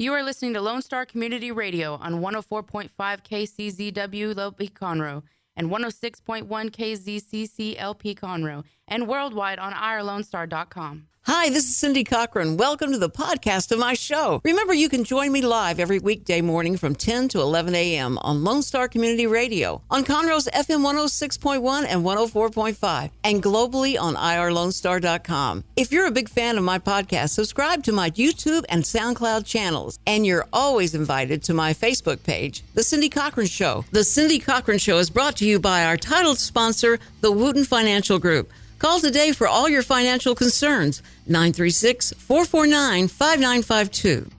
You are listening to Lone Star Community Radio on 104.5 KCZW LP Conroe and 106.1 KZCC LP Conroe and worldwide on irlonestar.com. Hi, this is Cindy Cochran. Welcome to the podcast of my show. Remember, you can join me live every weekday morning from 10 to 11 a.m. on Lone Star Community Radio, on Conroe's FM 106.1 and 104.5, and globally on irlonestar.com. If you're a big fan of my podcast, subscribe to my YouTube and SoundCloud channels, and you're always invited to my Facebook page, The Cindy Cochran Show. The Cindy Cochran Show is brought to you by our title sponsor, the Wooten Financial Group. Call today for all your financial concerns. 936 449 5952.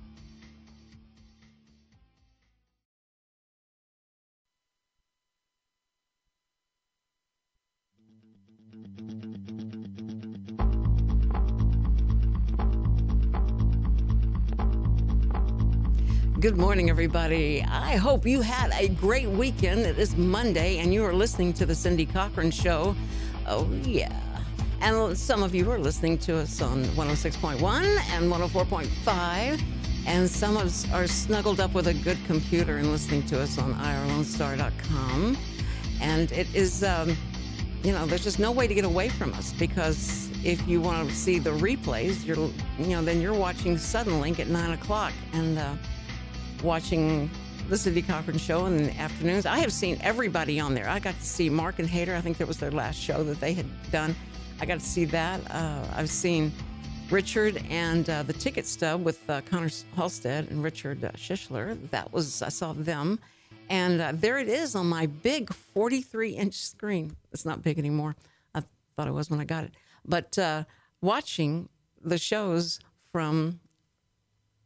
Good morning, everybody. I hope you had a great weekend. It is Monday, and you are listening to the Cindy Cochran Show. Oh, yeah. And some of you are listening to us on 106.1 and 104.5. And some of us are snuggled up with a good computer and listening to us on irlonestar.com. And it is, um, you know, there's just no way to get away from us because if you want to see the replays, you're, you know, then you're watching Suddenlink at 9 o'clock and uh, watching the Cindy Cochran show in the afternoons. I have seen everybody on there. I got to see Mark and Hater. I think that was their last show that they had done. I got to see that. Uh, I've seen Richard and uh, the ticket stub with uh, Connor Halstead and Richard uh. That was I saw them, and uh, there it is on my big 43 inch screen. It's not big anymore. I thought it was when I got it, but uh, watching the shows from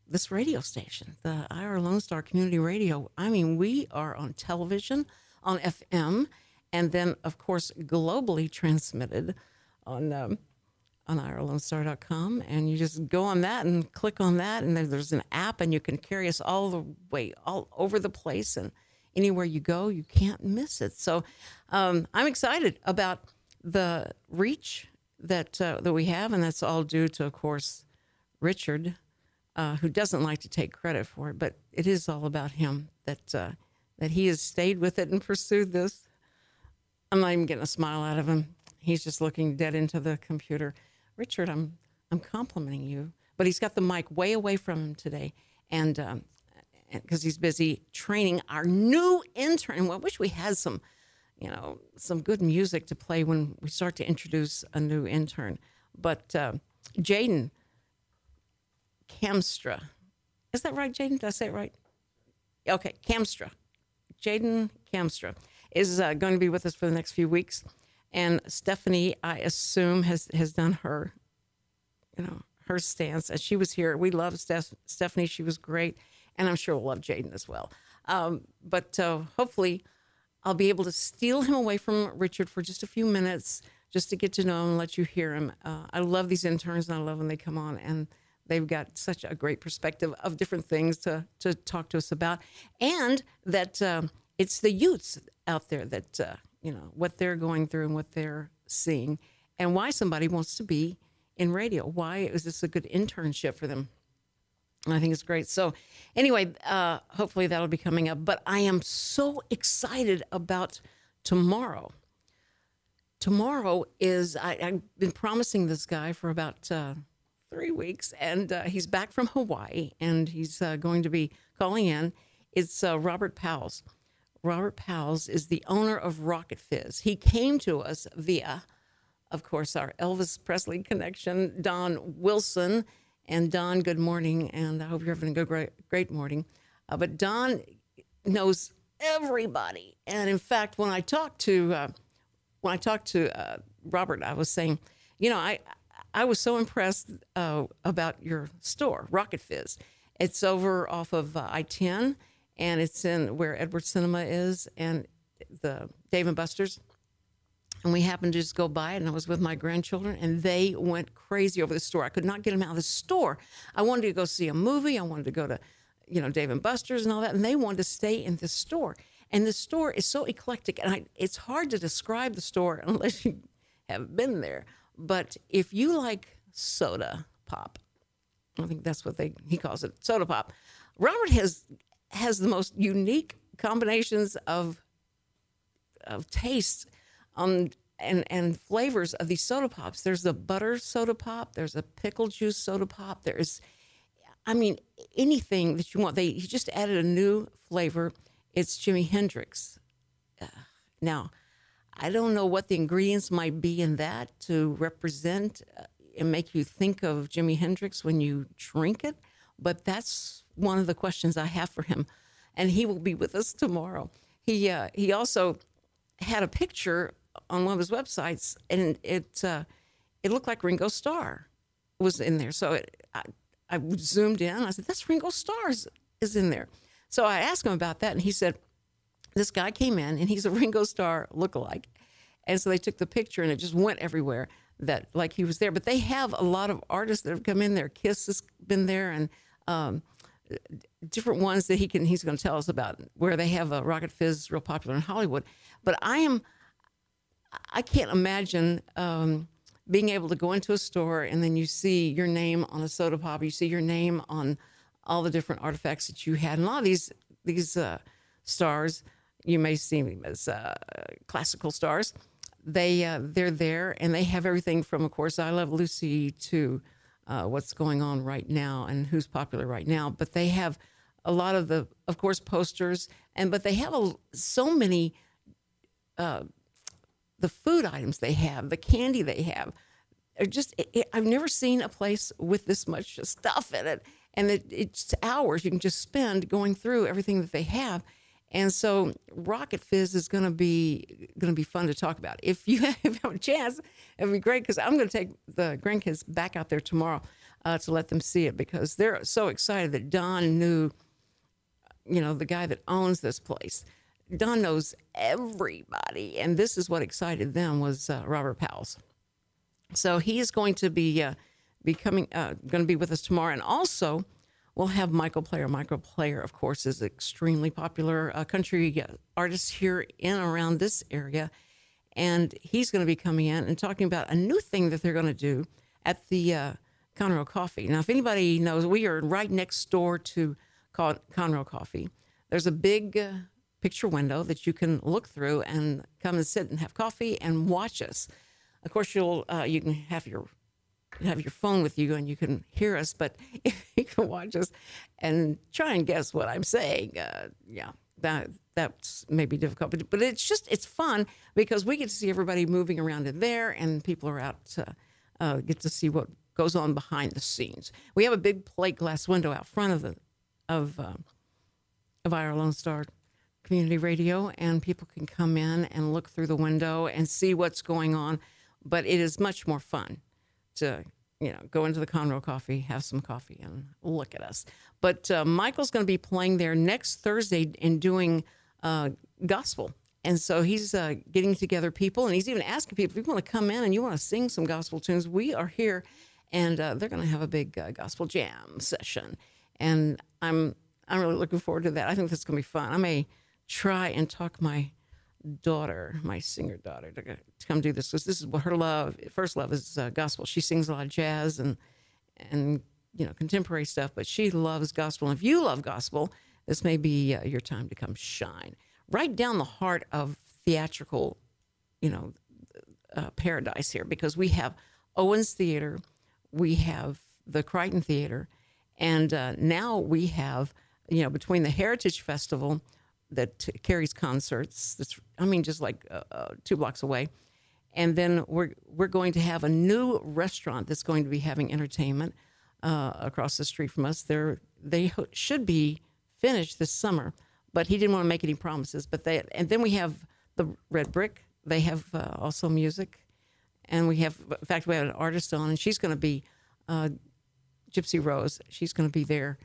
this radio station, the IR Lone Star Community Radio. I mean, we are on television, on FM, and then of course globally transmitted on um, on irlonestar.com and you just go on that and click on that and there's an app and you can carry us all the way all over the place and anywhere you go you can't miss it. So um, i'm excited about the reach that uh, that we have and that's all due to of course richard uh, who doesn't like to take credit for it but it is all about him that uh, that he has stayed with it and pursued this. I'm not even getting a smile out of him He's just looking dead into the computer. Richard, I'm I'm complimenting you, but he's got the mic way away from him today, and because um, he's busy training our new intern. Well, I wish we had some, you know, some good music to play when we start to introduce a new intern. But uh, Jaden Kamstra, is that right, Jaden? Did I say it right? Okay, Kamstra, Jaden Kamstra is uh, going to be with us for the next few weeks. And Stephanie, I assume, has has done her, you know, her stance. As she was here, we love Steph- Stephanie. She was great, and I'm sure we'll love Jaden as well. Um, but uh, hopefully, I'll be able to steal him away from Richard for just a few minutes, just to get to know him and let you hear him. Uh, I love these interns, and I love when they come on and they've got such a great perspective of different things to to talk to us about, and that um, it's the youths out there that uh, you know, what they're going through and what they're seeing and why somebody wants to be in radio. Why is this a good internship for them? I think it's great. So, anyway, uh, hopefully that'll be coming up. But I am so excited about tomorrow. Tomorrow is, I, have been promising this guy for about uh, three weeks, and uh, he's back from Hawaii and he's uh, going to be calling in. It's uh, Robert Powell's. Robert Powell's is the owner of Rocket Fizz. He came to us via, of course, our Elvis Presley connection, Don Wilson. And Don, good morning, and I hope you're having a good, great, great morning. Uh, but Don knows everybody, and in fact, when I talked to uh, when I talked to uh, Robert, I was saying, you know, I I was so impressed uh, about your store, Rocket Fizz. It's over off of uh, I ten and it's in where Edward Cinema is and the Dave and Buster's. And we happened to just go by it, and I was with my grandchildren, and they went crazy over the store. I could not get them out of the store. I wanted to go see a movie. I wanted to go to, you know, Dave and Buster's and all that, and they wanted to stay in the store. And the store is so eclectic, and I, it's hard to describe the store unless you have been there. But if you like soda pop, I think that's what they he calls it, soda pop Robert has has the most unique combinations of of tastes um, and and flavors of these soda pops. There's a butter soda pop. There's a pickle juice soda pop. There's, I mean, anything that you want. They he just added a new flavor. It's Jimi Hendrix. Uh, now, I don't know what the ingredients might be in that to represent uh, and make you think of Jimi Hendrix when you drink it, but that's one of the questions I have for him, and he will be with us tomorrow. He uh, he also had a picture on one of his websites, and it uh, it looked like Ringo Starr was in there. So it, I, I zoomed in. I said, "That's Ringo Starr is in there." So I asked him about that, and he said, "This guy came in, and he's a Ringo Starr lookalike." And so they took the picture, and it just went everywhere that like he was there. But they have a lot of artists that have come in there. Kiss has been there, and um, different ones that he can he's going to tell us about where they have a Rocket Fizz real popular in Hollywood. But I am I can't imagine um, being able to go into a store and then you see your name on a soda pop, you see your name on all the different artifacts that you had. And a lot of these these uh, stars, you may see them as uh, classical stars. They uh, they're there and they have everything from, of course, I Love Lucy to uh, what's going on right now and who's popular right now. But they have a lot of the, of course, posters and but they have a, so many uh, the food items they have, the candy they have. Are just it, it, I've never seen a place with this much stuff in it, and it, it's hours you can just spend going through everything that they have. And so Rocket Fizz is going to be going to be fun to talk about. If you have a chance, it'd be great because I'm going to take the grandkids back out there tomorrow uh, to let them see it because they're so excited that Don knew, you know, the guy that owns this place. Don knows everybody, and this is what excited them was uh, Robert Powell's. So he is going to be uh, be coming, uh, going to be with us tomorrow, and also we'll have Michael Player. Michael Player, of course, is extremely popular uh, country uh, artist here in around this area, and he's going to be coming in and talking about a new thing that they're going to do at the uh, Conroe Coffee. Now, if anybody knows, we are right next door to Con- Conroe Coffee. There's a big uh, picture window that you can look through and come and sit and have coffee and watch us. Of course, you'll uh, you can have your have your phone with you and you can hear us, but if you can watch us and try and guess what I'm saying, uh, yeah, that that's maybe difficult, but, but it's just it's fun because we get to see everybody moving around in there, and people are out to uh, get to see what goes on behind the scenes. We have a big plate glass window out front of the of uh, of our Lone Star community radio, and people can come in and look through the window and see what's going on. But it is much more fun to you know go into the Conroe Coffee, have some coffee, and look at us. But uh, Michael's going to be playing there next Thursday and doing uh, gospel. And so he's uh, getting together people, and he's even asking people if you want to come in and you want to sing some gospel tunes. We are here, and uh, they're going to have a big uh, gospel jam session. And I'm I'm really looking forward to that. I think that's going to be fun. I may try and talk my daughter, my singer daughter, to, to come do this because this is what her love, first love is uh, gospel. She sings a lot of jazz and and you know contemporary stuff, but she loves gospel. And if you love gospel, this may be uh, your time to come shine. Right down the heart of theatrical, you know, uh, paradise here because we have Owens Theater, we have the Crighton Theater, and uh, now we have you know between the Heritage Festival that carries concerts. That's I mean, just like uh, uh, two blocks away. And then we're we're going to have a new restaurant that's going to be having entertainment uh, across the street from us. They're, they should be finished this summer, but he didn't want to make any promises. But they and then we have the Red Brick. They have uh, also music, and we have in fact we have an artist on, and she's going to be uh, Gypsy Rose. She's going to be there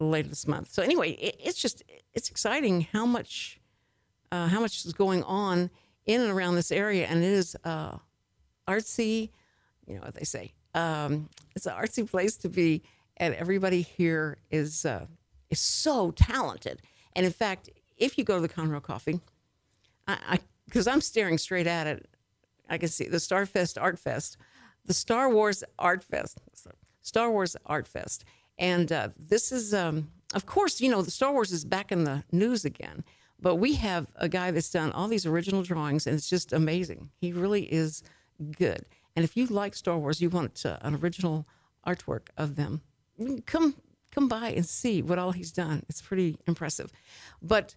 later this month. So anyway, it, it's just it's exciting how much uh, how much is going on in and around this area, and it is uh, artsy. You know what they say. Um, it's an artsy place to be, and everybody here is uh, is so talented. And in fact, if you go to the Conroe Coffee, I because I'm staring straight at it, I can see the Starfest Art Fest, the Star Wars Art Fest, Star Wars Art Fest, and uh, this is um, of course, you know, the Star Wars is back in the news again. But we have a guy that's done all these original drawings, and it's just amazing. He really is good. And if you like Star Wars, you want uh, an original artwork of them, come come by and see what all he's done. It's pretty impressive. But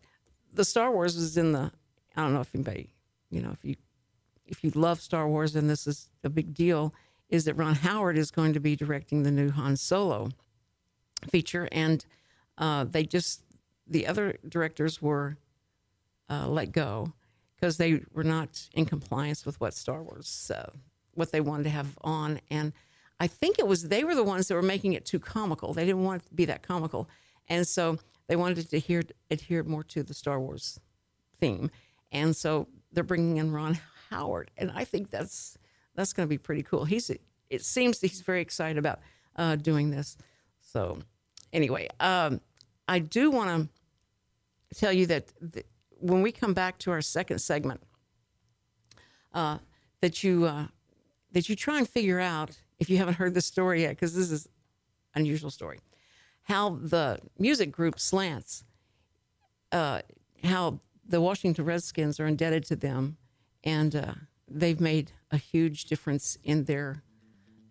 the Star Wars is in the. I don't know if anybody, you know, if you if you love Star Wars, and this is a big deal, is that Ron Howard is going to be directing the new Han Solo feature, and uh, they just the other directors were uh, let go because they were not in compliance with what Star Wars, uh, what they wanted to have on. And I think it was they were the ones that were making it too comical. They didn't want it to be that comical, and so they wanted to adhere, adhere more to the Star Wars theme. And so they're bringing in Ron Howard, and I think that's that's going to be pretty cool. He's it seems he's very excited about uh, doing this. So anyway, um, I do want to tell you that. The, when we come back to our second segment, uh, that you uh, that you try and figure out if you haven't heard this story yet, because this is unusual story, how the music group Slants, uh, how the Washington Redskins are indebted to them, and uh, they've made a huge difference in their,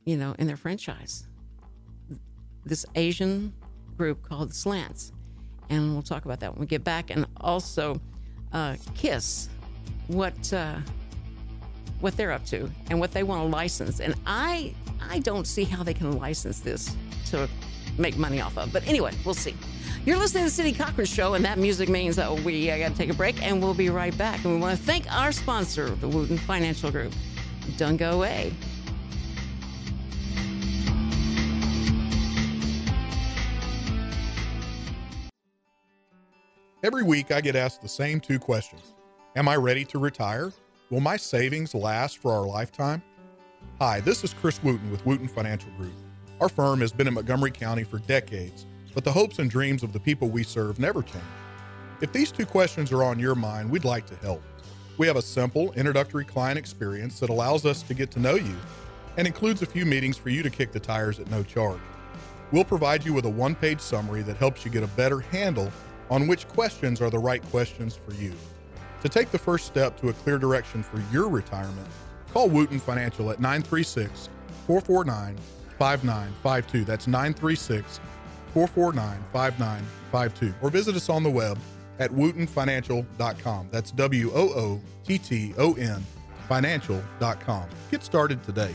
you know, in their franchise. This Asian group called Slants, and we'll talk about that when we get back, and also uh, Kiss what uh, what they're up to and what they want to license. And I I don't see how they can license this to make money off of. But anyway, we'll see. You're listening to the Cindy Cochran Show, and that music means that we uh, got to take a break, and we'll be right back. And we want to thank our sponsor, the Wooten Financial Group. Don't go away. Every week, I get asked the same two questions Am I ready to retire? Will my savings last for our lifetime? Hi, this is Chris Wooten with Wooten Financial Group. Our firm has been in Montgomery County for decades, but the hopes and dreams of the people we serve never change. If these two questions are on your mind, we'd like to help. We have a simple introductory client experience that allows us to get to know you and includes a few meetings for you to kick the tires at no charge. We'll provide you with a one page summary that helps you get a better handle on which questions are the right questions for you. To take the first step to a clear direction for your retirement, call Wooten Financial at 936 449 5952. That's 936 449 5952. Or visit us on the web at wootenfinancial.com. That's W O O T T O N financial.com. Get started today.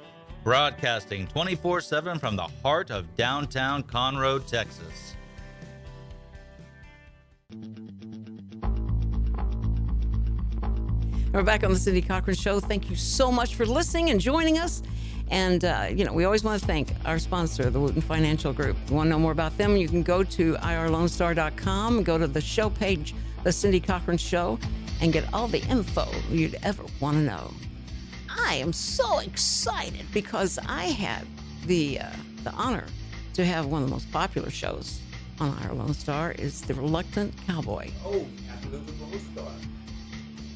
broadcasting 24 7 from the heart of downtown Conroe, Texas. We're back on the Cindy Cochran Show. Thank you so much for listening and joining us. And, uh, you know, we always want to thank our sponsor, the Wooten Financial Group. If you want to know more about them, you can go to irlonestar.com, go to the show page, The Cindy Cochran Show, and get all the info you'd ever want to know. I am so excited because I had the uh, the honor to have one of the most popular shows on our Lone Star is The Reluctant Cowboy. Oh, Afternoons with Lone Star.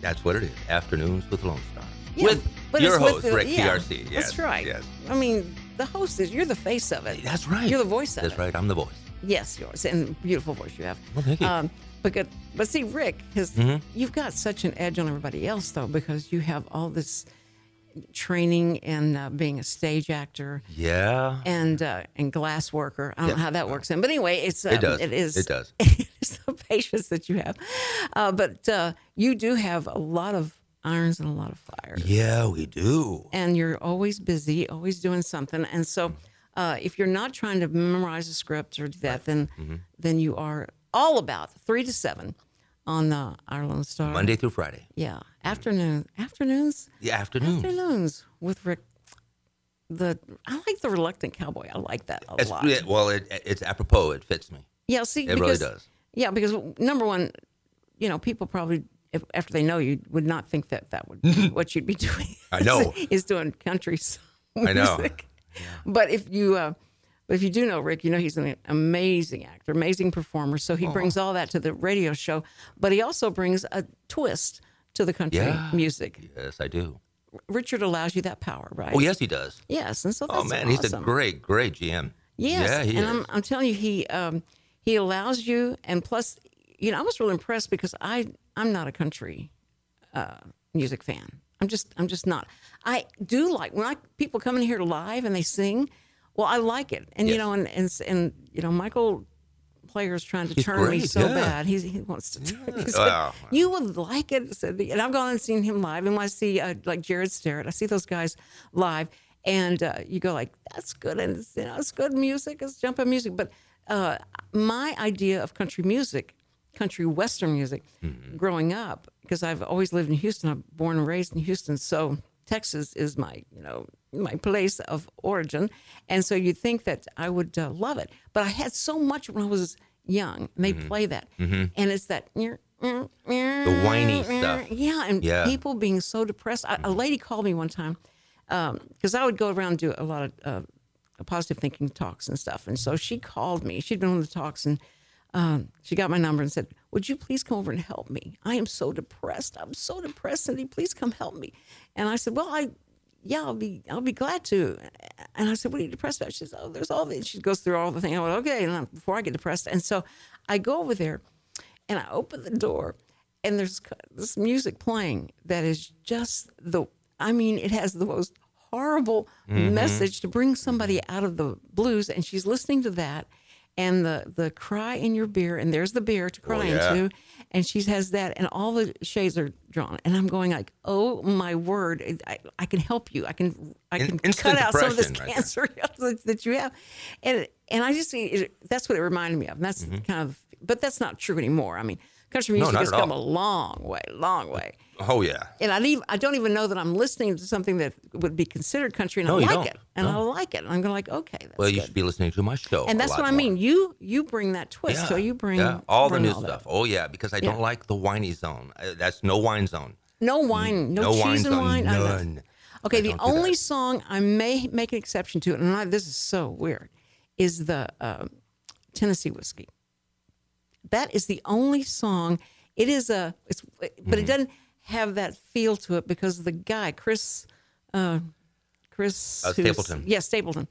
That's what it is. Afternoons with Lone Star. Yeah, with but your it's with host, the- Rick yeah, TRC. Yes, That's right. Yes. I mean, the host is you're the face of it. That's right. You're the voice of That's it. right. I'm the voice. Yes, yours and beautiful voice you have. Well, thank you. Um, but good, but see, Rick, his Mhm. you've got such an edge on everybody else though because you have all this training in uh, being a stage actor Yeah. and uh, and glass worker. I don't know how that works in, but anyway, it's um, It does. It is. It does. it's the patience that you have, uh, but uh, you do have a lot of irons and a lot of fires Yeah, we do. and you're always busy, always doing something. And so, uh, if you're not trying to memorize a script or do that, then Mm-hmm. then you are all about three to seven on the Lone Star. Monday through Friday. yeah, afternoon, afternoons, The afternoons. afternoons with Rick. The I like the reluctant cowboy. I like that a It's, lot. yeah, well, it, it's apropos. It fits me. Yeah, see, It really because, does. Yeah, because number one, you know, people probably if, after they know you would not think that that would be what you'd be doing. I know. is doing country music. I know. music. But if you, uh, but if you do know Rick, you know he's an amazing actor, amazing performer. So he brings all that to the radio show, but he also brings a twist to the country Yeah. music. Yes, I do. Richard allows you that power, right? Oh, yes, he does. Yes, and so that's Oh man, he's a great, great GM. Yes, Yeah, he and is. I'm, I'm telling you, he um, he allows you, and plus, you know, I was really impressed because I I'm not a country uh, music fan. I'm just I'm just not. I do like when I people come in here live and they sing. Well, I like it, and you know, and and, and you know, Michael Player's trying to He's turn me so yeah. bad. He's, he wants to turn me. so- Wow. You would like it, said and I've gone and seen him live. And when I see uh, like Jared Starrett, I see those guys live, and uh, you go like, "That's good," and it's, you know, it's good music, it's jumping music. But uh, my idea of country music, country western music, growing up, because I've always lived in Houston. I'm born and raised in Houston, so Texas is my you know my place of origin, and so you'd think that I would uh, love it. But I had so much when I was young, and they play that, and it's that. The whiny stuff. yeah, and Yeah. people being so depressed. I, a lady called me one time because I would go around and do a lot of uh, positive thinking talks and stuff. And so she called me. She'd been on the talks and um, she got my number and said, "Would you please come over and help me? I am so depressed. I'm so depressed, Cindy. Please come help me." And I said, "Well, I." Yeah, I'll be I'll be glad to. And I said, "What are you depressed about?" She says, "Oh, there's all these." She goes through all the things. I went, "Okay," and then before I get depressed, and so I go over there, and I open the door, and there's this music playing that is just the. I mean, it has the most horrible mm-hmm. message to bring somebody out of the blues, and she's listening to that, and the the cry in your beer, and there's the beer to cry yeah. into, and she has that, and all the shades are drawn, and I'm going like, oh my word, I, I can help you, I can I can instant cut out some of this right cancer that, that you have, and and I just it, that's what it reminded me of, and that's kind of, but that's not true anymore. I mean, country music not has come all. a long way, long way. Oh yeah. And I, leave, I don't even know that I'm listening to something that would be considered country, and No, I like don't. it, and I like it, and I'm going like, okay, that's Well, you good. should be listening to my show. and that's what I more. mean. You you bring that twist, yeah. so you bring yeah, all the new that. stuff. Oh yeah, because I don't like the whiny zone. Uh, That's no wine zone. No wine, no, No cheese wine and zone, wine. None. Okay, I the only song I may make an exception to, and I, this is so weird, is the uh, Tennessee whiskey. That is the only song. It is a, it's, but Mm-hmm. it doesn't have that feel to it because the guy, Chris, uh, Chris Uh, Stapleton. Yeah, Stapleton.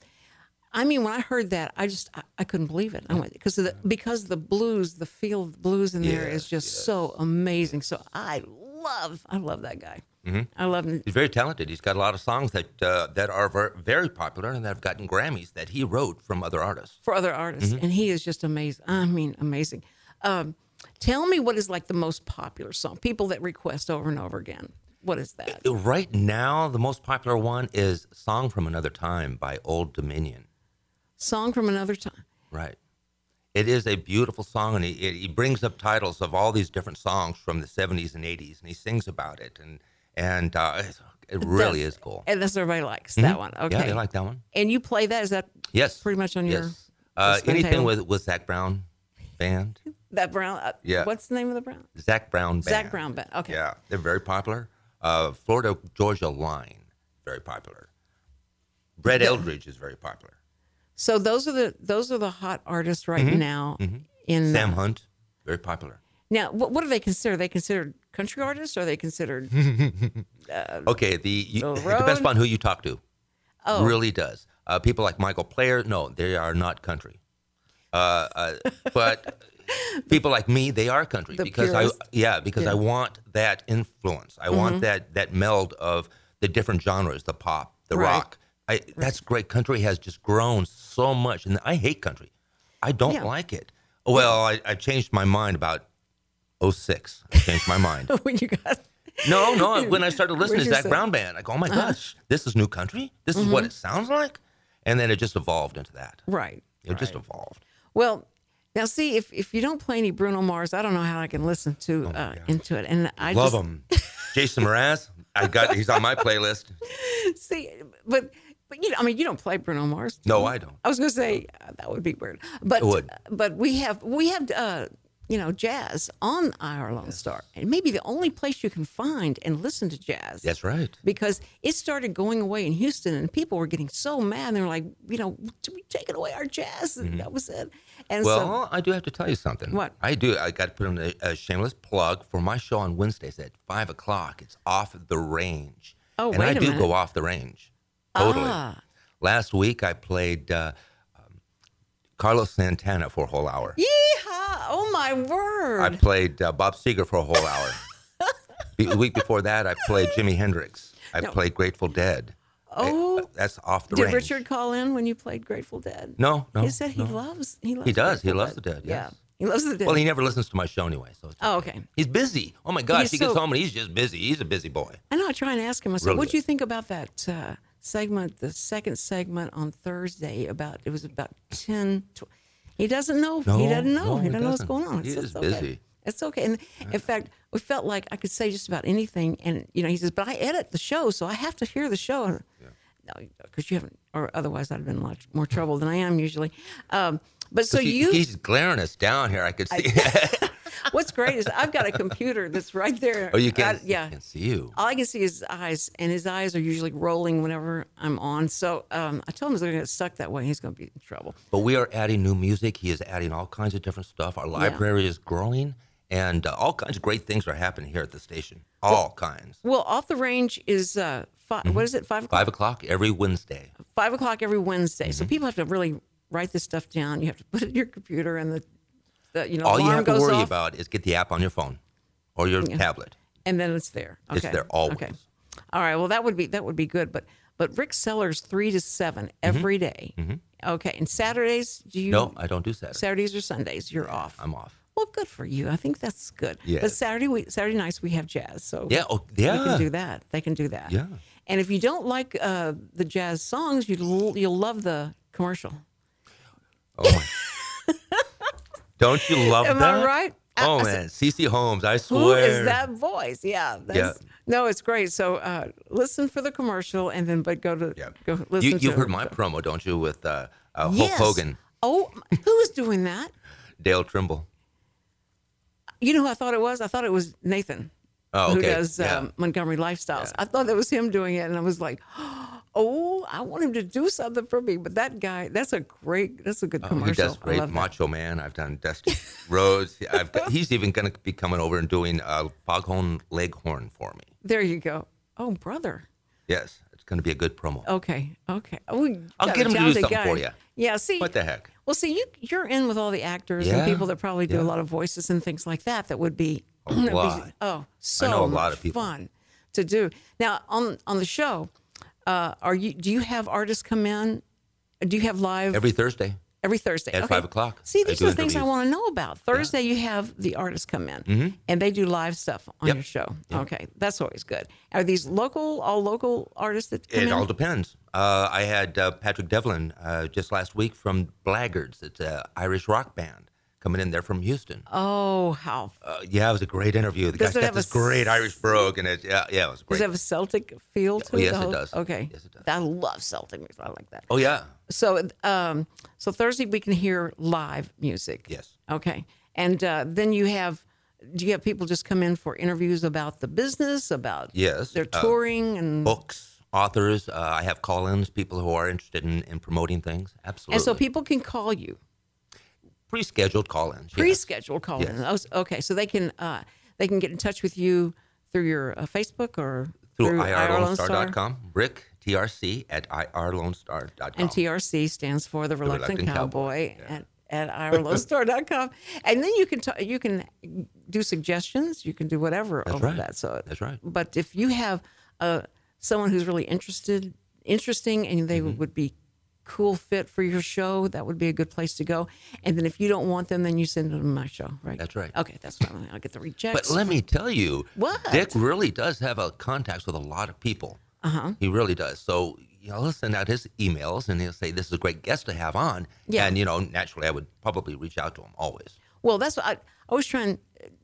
I mean, when I heard that, I just I, I couldn't believe it. I went because the because the blues, the feel of the blues in there is Yes, just so amazing. So I love I love that guy. Mm-hmm. I love him. He's very talented. He's got a lot of songs that uh, that are ver- very popular and that have gotten Grammys that he wrote from other artists. for other artists, Mm-hmm. and he is just amazing. I mean, amazing. Um, tell me what is like the most popular song? People that request over and over again. What is that? Right now, the most popular one is "Song from Another Time" by Old Dominion. Song from another time. Right. It is a beautiful song, and he, he brings up titles of all these different songs from the 70s and 80s, and he sings about it, and and uh, it, it really Does- is cool. And that's everybody likes that one. Okay. Mm-hmm. Yeah, they like that one. And you play that? Is that Yes. pretty much on your yes. Uh, anything table? with with Zac Brown band, that Brown? Uh, Yeah. What's the name of the Brown? Zac Brown band. Zac Brown band. Okay. Yeah, they're very popular. Uh, Florida Georgia Line, very popular. Brett Eldredge is very popular. So those are the those are the hot artists right now in Mm-hmm. Sam uh, Hunt, very popular. now. What, what do they consider? Are they considered country artists? Or are they considered? Okay, the you, The it depends upon who you talk to. Oh. Really does. Uh, people like Michael Player, no, they are not country. Uh, uh, but people like me, they are country The because I yeah because Yeah. Mm-hmm. I want that influence. I want that that meld of the different genres, the pop, the Right. rock. I, That's great. Country has just grown so much, and I hate country. I don't Yeah. like it. Well, I, I changed my mind about 06. I changed my mind. when you got No, no. When I started listening to Zac say? Brown Band, I go, "Oh my gosh, this is new country. This is what it sounds like." And then it just evolved into that. right. It just evolved. Well, now see if if you don't play any Bruno Mars, I don't know how I can listen to uh, into it. And I Oh Love just, him, Jason Mraz. I got he's on my playlist. See, but But you know, I mean, you don't play Bruno Mars. No, you? I don't. I was going to say uh, that would be weird, but It would. but we have we have uh, you know jazz on IR Lone Star, and maybe the only place you can find and listen to jazz. That's right. Because it started going away in Houston, and people were getting so mad. And they were like, you know, we taking away our jazz, and that was it. And Mm-hmm. Well, so, I do have to tell you something. What? I do. I got to put in a, a shameless plug for my show on Wednesdays at five o'clock. It's off the range. Oh, and wait I a do minute. go off the range. Totally. Ah. Last week I played uh, Carlos Santana for a whole hour. yeehaw! Oh my word! I played uh, Bob Seger for a whole hour. the week before that, I played Jimi Hendrix. I No. played Grateful Dead. I- Oh. uh, that's off the Did range. Richard call in when you played Grateful Dead? No, no. he said he no. loves he loves. He does. He Grateful loves the Dead, Yeah, he loves the Dead. Well, he never listens to my show anyway. So it's Oh, okay. He's busy. Oh my gosh, He's he gets so- home and he's just busy. He's a busy boy. I know. I try and ask him. I said, Really "What do you think about that uh, segment? The second segment on Thursday about it was about 10, 12. He doesn't know. he doesn't know. no, he doesn't know what's going on. He It's- okay. busy. It's okay. And in fact, we felt like I could say just about anything. And you know, he says, "But I edit the show, so I have to hear the show." And, No, because you haven't, or otherwise I'd have been in much more trouble than I am usually. Um, but so He- you, he's glaring us down here. I could see. what's great is I've got a computer that's right there. oh, you can. I- yeah, I can see you. all I can see is his eyes, and his eyes are usually rolling whenever I'm on. So um, I told him he's going to get stuck that way. He's going to be in trouble. But we are adding new music. He is adding all kinds of different stuff. Our library is growing, and uh, all kinds of great things are happening here at the station. All kinds. Well, off the range is uh, fi- what is it? Five o'clock. Five o'clock every Wednesday. Five o'clock every Wednesday. Mm-hmm. So people have to really write this stuff down. You have to put it in your computer, and the, the you know all you have to worry off, about is get the app on your phone or your tablet. and then it's there. Okay. It's there always. Okay. All right. Well, that would be that would be good. But but Rick Sellers three to seven every day. Okay. And Saturdays, do you? Mm-hmm. No, I don't do Saturdays. Saturdays or Sundays, you're off. I'm off. Well, good for you. I think that's good. Yeah. But Saturday we, Saturday nights we have jazz, so Yeah, oh, they yeah. can do that. They can do that. Yeah. And if you don't like uh, the jazz songs, you you'll love the commercial. Oh my. don't you love Am that? I right? Oh I man, CC Holmes, I swear. is that voice? Yeah. That's, Yeah. No, it's great. So uh, listen for the commercial, and then but go to Yeah. go listen. You, you've it. heard my promo, don't you, with uh, uh, Hulk Yes. Hogan, Oh, who is doing that? Dale Trimble. You know who I thought it was? I thought it was Nathan. Oh, who does Yeah. um, Montgomery Lifestyles. I thought that was him doing it, and I was like, "Oh, I want him to do something for me." But that guy—that's a great, that's a good Oh, commercial. he does great. love that. Macho Man. I've done Dusty Rhodes. I've got, he's even going to be coming over and doing uh, Foghorn Leghorn for me. There you go. Oh, brother. Yes, it's going to be a good promo. Okay, okay. Oh, I'll get a him to do something guy. for you. Yeah. See, What the heck? Well, see, you you're in with all the actors and people that probably do a lot of voices and things like that. That would be, A that'd be- oh, so know a lot of people. fun to do. Now on on the show, uh, are you? Do you have artists come in? Do you have live Every Thursday. every Thursday at Okay. 5 o'clock, See, these are the things I want to know about. Thursday, you have the artists come in and they do live stuff on Yep. your show. Okay, that's always good. Are these local, all local artists that come It in? all depends. Uh, I had uh, Patrick Devlin uh, just last week from Blaggards. It's an Irish rock band coming in there from Houston. oh, how Uh, yeah, it was a great interview. The Does guy's got this great Irish brogue, and it, yeah, yeah, it was great. Does it have a Celtic feel to Oh, it? yes, it does. Okay. Yes, it does. I love Celtic music. I like that. oh yeah, So, um, so Thursday we can hear live music. Yes. Okay. And uh, then you have, do you have people just come in for interviews about the business, about Yes, their uh, touring and books, authors. Uh, I have call-ins, people who are interested in, in promoting things. Absolutely. and so people can call you pre-scheduled call-ins. yes. pre-scheduled call in. Yes. Oh, Okay, so they can uh, they can get in touch with you through your uh, Facebook or through Star? irlonestar.com. Rick TRC at irlonestar.com. And TRC stands for the Reluctant, Reluctant Cowboy, Cowboy, at, at irlonestar.com. And then you can t- you can do suggestions. You can do whatever That's over right. that. So That's right. But if you have uh, someone who's really interested, interesting, and they Mm-hmm. would be cool fit for your show, that would be a good place to go. And then if you don't want them, then you send them to my show, right? That's right. Okay, that's I'm, I'll get the rejects. But let me tell you, What? Dick really does have a contacts with a lot of people. Uh-huh. He really does. So you know, he'll send out his emails and he'll say, "This is a great guest to have on." Yeah. And you know, naturally, I would probably reach out to him always. Well, that's what I, I was trying.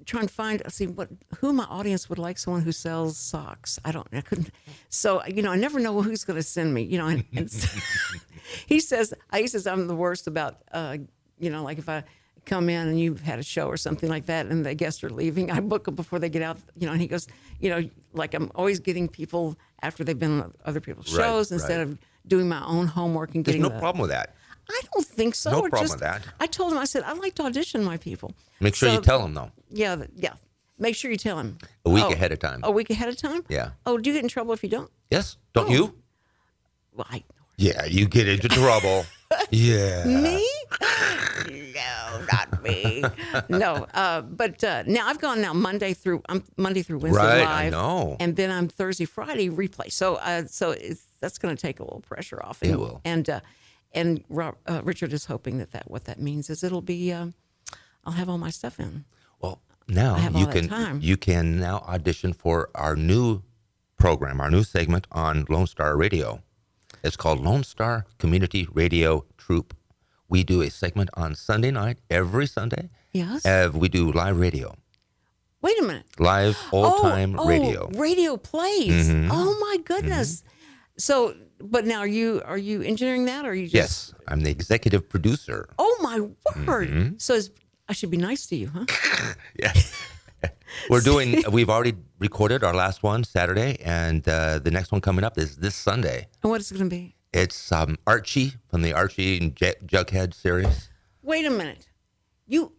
Trying to find see what who my audience would like someone who sells socks. I don't I couldn't so you know I never know who's going to send me. You know, and, and so- he says he says I'm the worst about uh, you know like if I come in and you've had a show or something like that and the guests are leaving I book them before they get out you know and he goes you know like I'm always getting people after they've been on other people's Right, shows instead right. of doing my own homework and getting There's no the- problem with that. I don't think so. No problem just- with that. I told him, I said, I like to audition my people. Make sure So- you tell them though. Yeah, yeah. Make sure you tell him. A week Oh, ahead of time. A week ahead of time? Yeah. Oh, do you get in trouble if you don't? Yes, don't Oh. you? Well, I, Yeah, you get into trouble. yeah. me? no, not me. no, uh, but uh, now I've gone now Monday through I'm Monday through Wednesday Right, live. I know. And then I'm Thursday, Friday replay. So, uh, so it's, that's going to take a little pressure off. It And, will. And uh, and Rob, uh, Richard is hoping that that what that means is it'll be um, I'll have all my stuff in. Now you all can you can now audition for our new program, our new segment on Lone Star Radio. It's called Lone Star Community Radio Troop. We do a segment on Sunday night every Sunday. Yes. Uh, we do live radio, Wait a minute. live old time oh, radio. Oh, radio plays. Mhm. Oh my goodness. So, but now are you are you engineering that or are you just? Yes, I'm the executive producer. Oh my word. Mm-hmm. So it's, I should be nice to you, huh? Yeah. We're doing. We've already recorded our last one Saturday, and uh, the next one coming up is this Sunday. And what is it going to be? It's um, Archie from the Archie and J- Jughead series. Wait a minute. You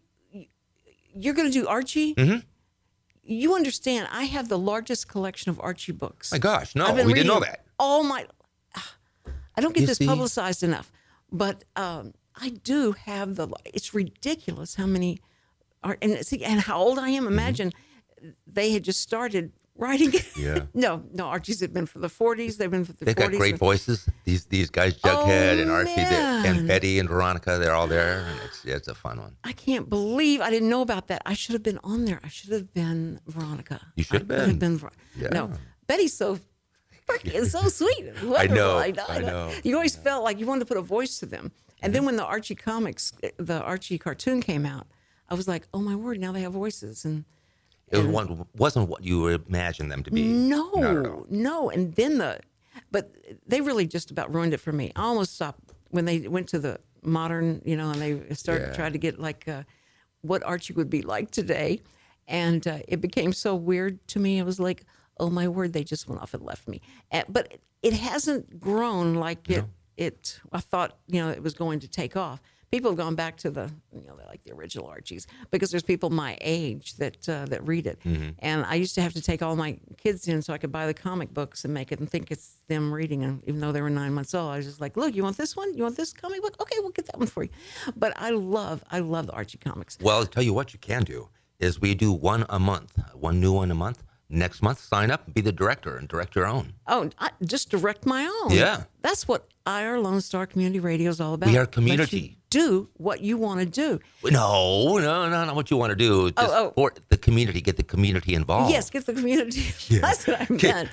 you're going to do Archie? Mm-hmm. You understand? I have the largest collection of Archie books. My gosh, no, we didn't know that. All my, I don't get You this see? publicized enough, but um, I do have the. It's ridiculous how many are and see and how old I am. Mm-hmm. Imagine they had just started writing. Yeah. no, no, Archie's had been for the 40s. They've been for the They've 40s. got great voices. These these guys, Jughead Oh, and Archie, and. Betty and Veronica, they're all there, and it's it's a fun one. I can't believe I didn't know about that. I should have been on there. I should have been Veronica. You should have I could been. Ver- Yeah. No, Betty's so freaking so sweet. and wonderful. know, I know. You always felt like you wanted to put a voice to them. And then when the Archie comics, the Archie cartoon came out, I was like, oh my word! Now they have voices and. It was one, wasn't what you imagined them to be. No, no. And then the, but they really just about ruined it for me. I almost stopped when they went to the modern, you know, and they started Yeah. trying to get like uh, what Archie would be like today, and uh, it became so weird to me. It was like, oh my word, they just went off and left me. And, but it hasn't grown like it. It I thought you know it was going to take off. People have gone back to the you know like the original Archies because there's people my age that uh, that read it, and I used to have to take all my kids in so I could buy the comic books and make it and think it's them reading them, even though they were nine months old. I was just like, look, you want this one? You want this comic book? Okay, we'll get that one for you. But I love I love the Archie comics. Well, I'll tell you what you can do is we do one a month, one new one a month. Next month, sign up and be the director and direct your own. Oh, I just direct my own. Yeah. That's what IR Lone Star Community Radio is all about. We are community. Do what you want to do. No, no, no, not what you want to do. Just oh. for the community, get the community involved. Yes, get the community. That's what I meant.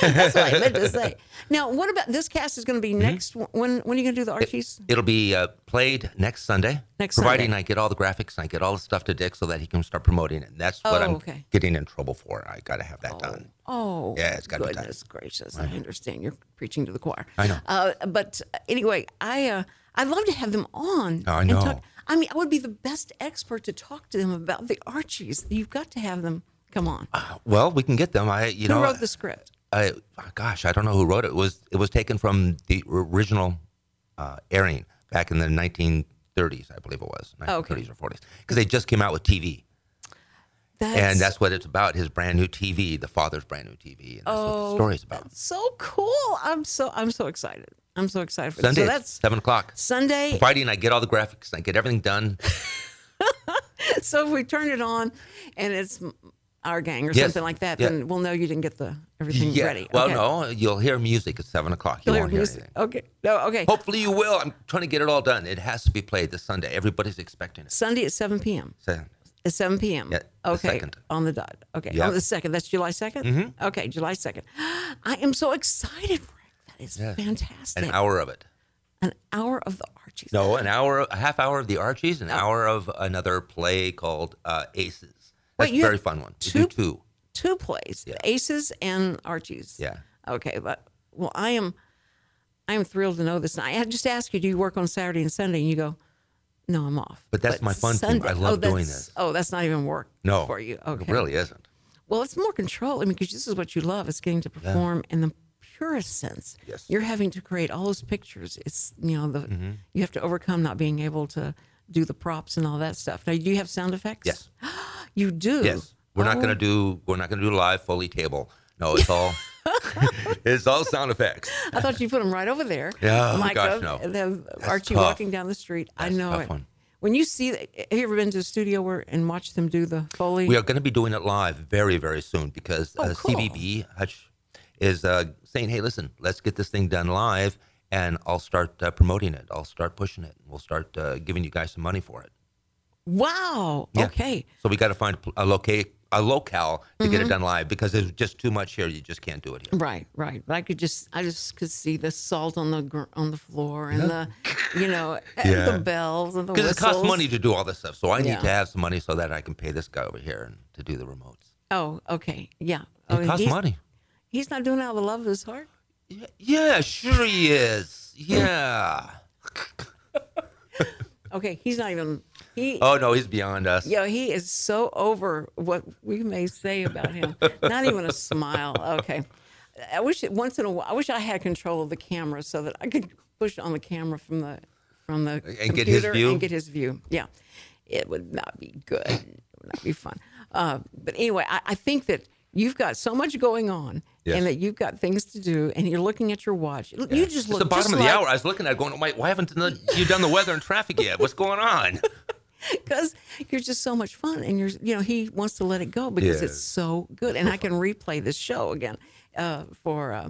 That's what I meant to say. Now, what about this cast is going to be Mm-hmm. next? When when are you going to do the Archies? It'll be uh, played next Sunday. Next providing Sunday. I get all the graphics, and I get all the stuff to Dick so that he can start promoting it. And that's what Oh, I'm okay. getting in trouble for. I got to have that done. Oh, Yeah, it's gotta be done. goodness gracious! I understand you're preaching to the choir. I know. Uh, but anyway, I uh, I'd love to have them on. Oh, I and know. talk- I mean, I would be the best expert to talk to them about the Archies. You've got to have them. Come on. Well, we can get them. I, you Who know, wrote the script? I, gosh, I don't know who wrote it. It was it was taken from the original uh, airing back in the 1930s, I believe it was, 1930s Oh, okay. or 40s, because they just came out with TV, That's, and that's what it's about. His brand new TV, the father's brand new TV, and that's what Oh, the story's about. so cool. I'm so I'm so excited. I'm so excited for Sunday. So that's seven o'clock. Sunday. Friday, and I get all the graphics, and I get everything done. So if we turn it on and it's our gang or Yes. something like that, Yeah. then we'll know you didn't get the everything yeah. ready. Well, Okay. no, you'll hear music at seven o'clock. You You'll hear won't hear music. anything. Okay. No. Okay. Hopefully, you will. I'm trying to get it all done. It has to be played this Sunday. Everybody's expecting it. Sunday at 7 p.m. So, At 7 p.m. Yeah, Okay. second. On the dot. Okay. Yeah. On the second. That's July 2nd? Mm-hmm. Okay. July 2nd. I am so excited, Rick. That is fantastic. an hour of it. An hour of the Archies. No, an hour, a half hour of the Archies, an hour of another play called uh, Aces. That's you a very fun one. Two- two. Two plays, Yeah. Aces and Archies. Yeah. Okay, but well, I am, I am thrilled to know this. And I just ask you, do you work on Saturday and Sunday? And you go, no, I'm off. But that's my fun thing. I love doing that's- this. Oh, that's not even work No. for you. Okay, It really isn't. Well, it's more control. I mean, because this is what you love. It's getting to perform in the purest sense. Yes. You're having to create all those pictures. It's you know the Mm-hmm. you have to overcome not being able to do the props and all that stuff. Now, do you have sound effects? Yes. You do. Yes. We're not Oh. going to do. We're not going to do live Foley table. No, it's all. it's all sound effects. I thought you put them right over there. Yeah, oh Mike, gosh, uh, no. the Archie tough. walking down the street. I That's a know it. one. When you see, have you ever been to a studio where and watch them do the foley? We are going to be doing it live very, very soon because Oh, uh, cool. CVB Hutch is uh, saying, "Hey, listen, let's get this thing done live, and I'll start uh, promoting it. I'll start pushing it. We'll start uh, giving you guys some money for it." wow. Yeah. Okay. So we got to find a locate a locale to Mm-hmm. get it done live because there's just too much here. You just can't do it here. Right, right. But I could just, I just could see the salt on the gr- on the floor and the, you know, and Yeah. the bells and the Because it costs money to do all this stuff. So I need Yeah. to have some money so that I can pay this guy over here and to do the remotes. Oh, okay, yeah. It oh, costs money. He's not doing it out of the love of his heart. Yeah, yeah, sure he is. Yeah. Okay, he's not even. He, Oh no, he's beyond us. yo, he is so over what we may say about him. not even a smile. Okay, I wish it once in a while. I wish I had control of the camera so that I could push on the camera from the from the And get his view? and get his view. Yeah, it would not be good. It would not be fun. Uh, but anyway, I, I think that you've got so much going on. Yes. And that you've got things to do, and you're looking at your watch. You just It's look the bottom of the like, hour. I was looking at it going, wait, why haven't you done the weather and traffic yet? What's going on? because you're just so much fun and you're you know he wants to let it go because it's so good and i can replay this show again uh, for uh,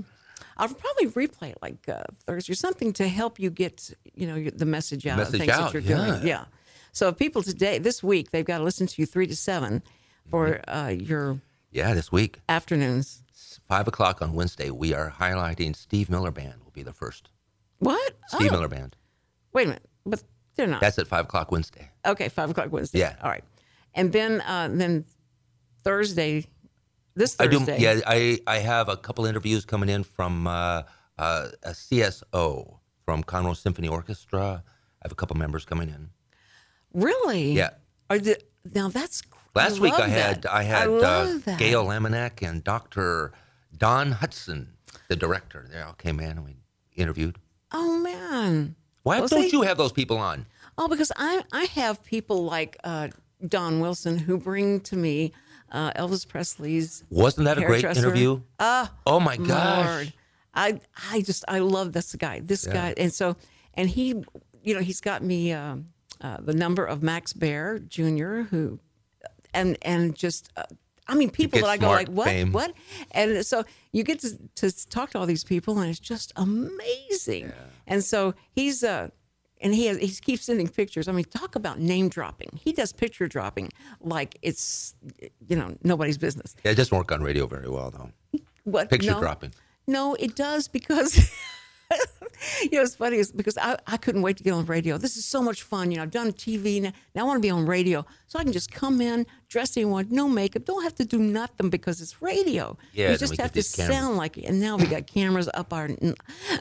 i'll probably replay it like uh, thursday or something to help you get you know your- the message out Message of things out, that you're yeah. doing yeah so if people today this week they've got to listen to you three to seven for uh, your Yeah, this week, afternoons five o'clock on Wednesday, we are highlighting Steve Miller Band. Will be the first what Steve Oh, Miller Band. wait a minute but they're not That's at five o'clock Wednesday. okay five o'clock wednesday Yeah. all right and then uh, then thursday this I do. thursday Yeah, I I have a couple interviews coming in from uh, uh, a CSO from Conroe Symphony Orchestra. I have a couple members coming in. Really? Yeah. Are the, now that's Last week I had that. I had uh. Gail Lamanek and Dr. Don Hudson, the director. They all came in and we interviewed. Oh man. Why Well, don't see- you have those people on? Oh, because I I have people like uh, Don Wilson who bring to me uh, Elvis Presley's. Wasn't that a great interview? Ah, oh my gosh! Lord. I I just I love this guy. This guy, and so and he, you know, he's got me um uh, the number of Max Baer Jr. who, and and just. Uh, I mean, people that I go like, what, fame. what, and so you get to, to talk to all these people, and it's just amazing. And so he's, uh, and he has, he keeps sending pictures. I mean, talk about name dropping. He does picture dropping like it's, you know, nobody's business. Yeah, it doesn't work on radio very well though. What Picture no. dropping. No, it does because you know it's funny is because I, I couldn't wait to get on radio. This is so much fun. You know, I've done TV now. Now I want to be on radio, so I can just come in, dress anyone, no makeup, don't have to do nothing because it's radio. Yeah, you just have to sound like it. And now we got cameras up our,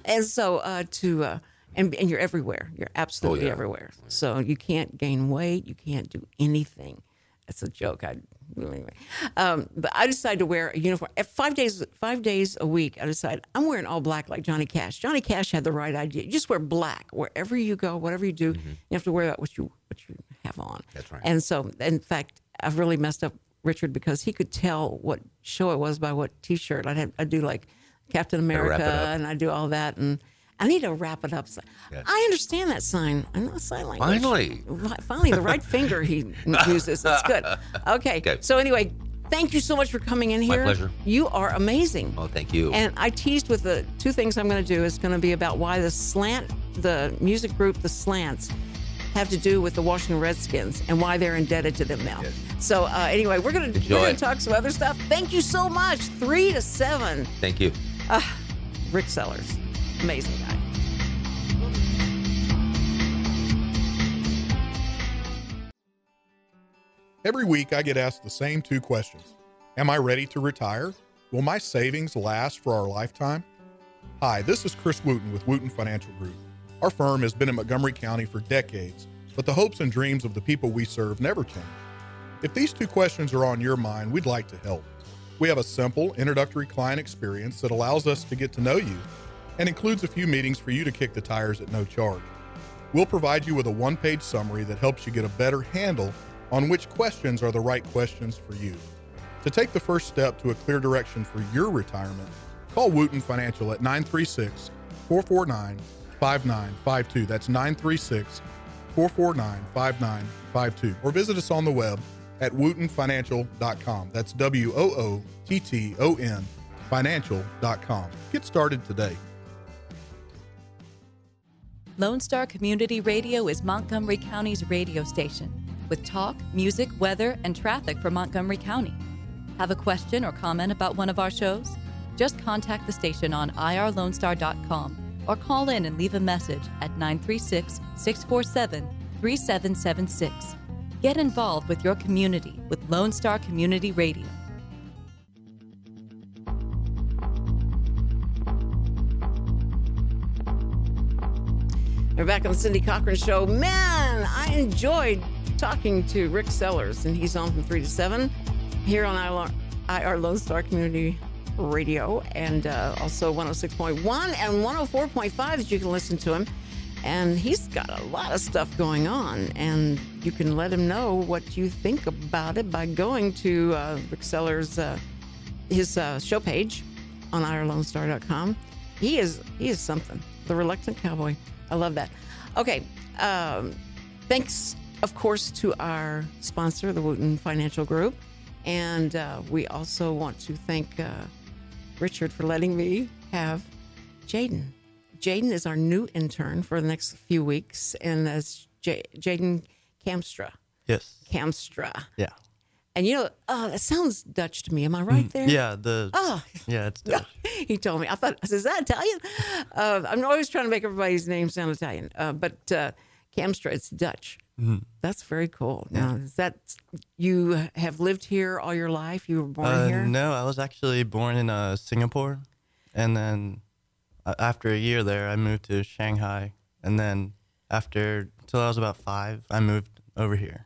and so uh, to. Uh, and, and you're everywhere. You're absolutely Oh, yeah. everywhere. So you can't gain weight. You can't do anything. That's a joke. I anyway. Um, but I decided to wear a uniform. At five days, five days a week, I decided I'm wearing all black like Johnny Cash. Johnny Cash had the right idea. You just wear black wherever you go, whatever you do. You have to worry about what you what you have on. That's right. And so, in fact, I've really messed up Richard because he could tell what show it was by what T-shirt. I'd have, I'd do like Captain America, and I do all that and. I need to wrap it up. Yeah. I understand that sign. I know sign language. Finally. Fi- Finally, the right finger he uses. That's good. Okay. Okay. So anyway, thank you so much for coming in here. My pleasure. You are amazing. Oh, thank you. And I teased with the two things I'm going to do is going to be about why the slant, the music group, the Slants, have to do with the Washington Redskins and why they're indebted to them now. So uh, anyway, we're going to we're going to talk some other stuff. Thank you so much. Three to seven. thank you. Rick Sellers, amazing guy. Every week, I get asked the same two questions Am I ready to retire? Will my savings last for our lifetime? Hi, this is Chris Wooten with Wooten Financial Group. Our firm has been in Montgomery County for decades, but the hopes and dreams of the people we serve never change. If these two questions are on your mind, we'd like to help. We have a simple introductory client experience that allows us to get to know you and includes a few meetings for you to kick the tires at no charge. We'll provide you with a one page summary that helps you get a better handle on which questions are the right questions for you. To take the first step to a clear direction for your retirement, call Wooten Financial at 936 449 5952. That's 936 449 5952. Or visit us on the web at wootenfinancial.com. That's W O O T T O N financial.com. Get started today. Lone Star Community Radio is Montgomery County's radio station with talk, music, weather, and traffic for Montgomery County. Have a question or comment about one of our shows? Just contact the station on irlonestar.com or call in and leave a message at 936 647 3776. Get involved with your community with Lone Star Community Radio. We're back on the Cindy Cochran Show. Man, I enjoyed talking to Rick Sellers, and he's on from 3 to 7 here on IR, Lone Star Community Radio and uh, also 106.1 and 104.5 that you can listen to him. And he's got a lot of stuff going on, and you can let him know what you think about it by going to uh, Rick Sellers' uh, his uh, show page on IRLoneStar.com. He is he is something. The reluctant cowboy. I love that. Okay. Um, thanks, of course, to our sponsor, the Wooten Financial Group. And uh, we also want to thank uh, Richard for letting me have Jaden. Jaden is our new intern for the next few weeks, and that's J- Jaden Kamstra. Yes. Kamstra. Yeah. And you know, oh, that sounds Dutch to me. Am I right there? Yeah. The. Oh. Yeah. It's Dutch. he told me. I thought, is that Italian? Uh, I'm always trying to make everybody's name sound Italian, uh, but uh, Kamstra, it's Dutch. Mm-hmm. That's very cool. Now, is that you have lived here all your life? You were born Uh, here? no, I was actually born in uh, Singapore, and then uh, after a year there, I moved to Shanghai, and then after till I was about five, I moved over here.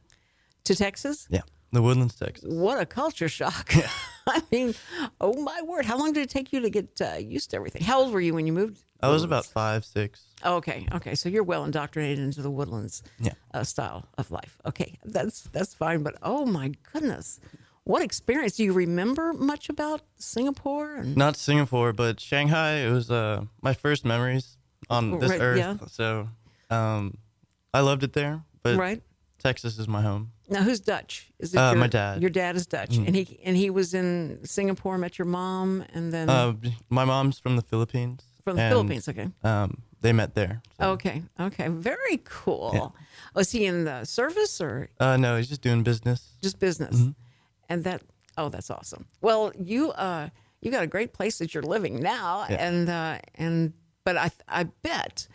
To Texas? Yeah, the Woodlands, Texas. What a culture shock. I mean, oh my word. How long did it take you to get uh, used to everything? How old were you when you moved? I was about five, six. Okay, okay. So you're well indoctrinated into the woodlands Yeah. uh, style of life. Okay, that's that's fine. But oh my goodness, what experience? Do you remember much about Singapore? And, Not Singapore, but Shanghai. It was uh, my first memories on this Right, earth. yeah. So um, I loved it there, but right Texas is my home. now, who's Dutch? Is it Uh, your, my dad. Your dad is Dutch, and he and he was in Singapore. Met your mom, and then Uh, my mom's from the Philippines. from the and, Philippines. Okay, Um, they met there. so- okay, okay. Very cool. Was he in the service or Uh, no, he's just doing business. just business? Mm-hmm. And that oh, that's awesome. Well, you uh you got a great place that you're living now, Yeah. and uh, and but I I bet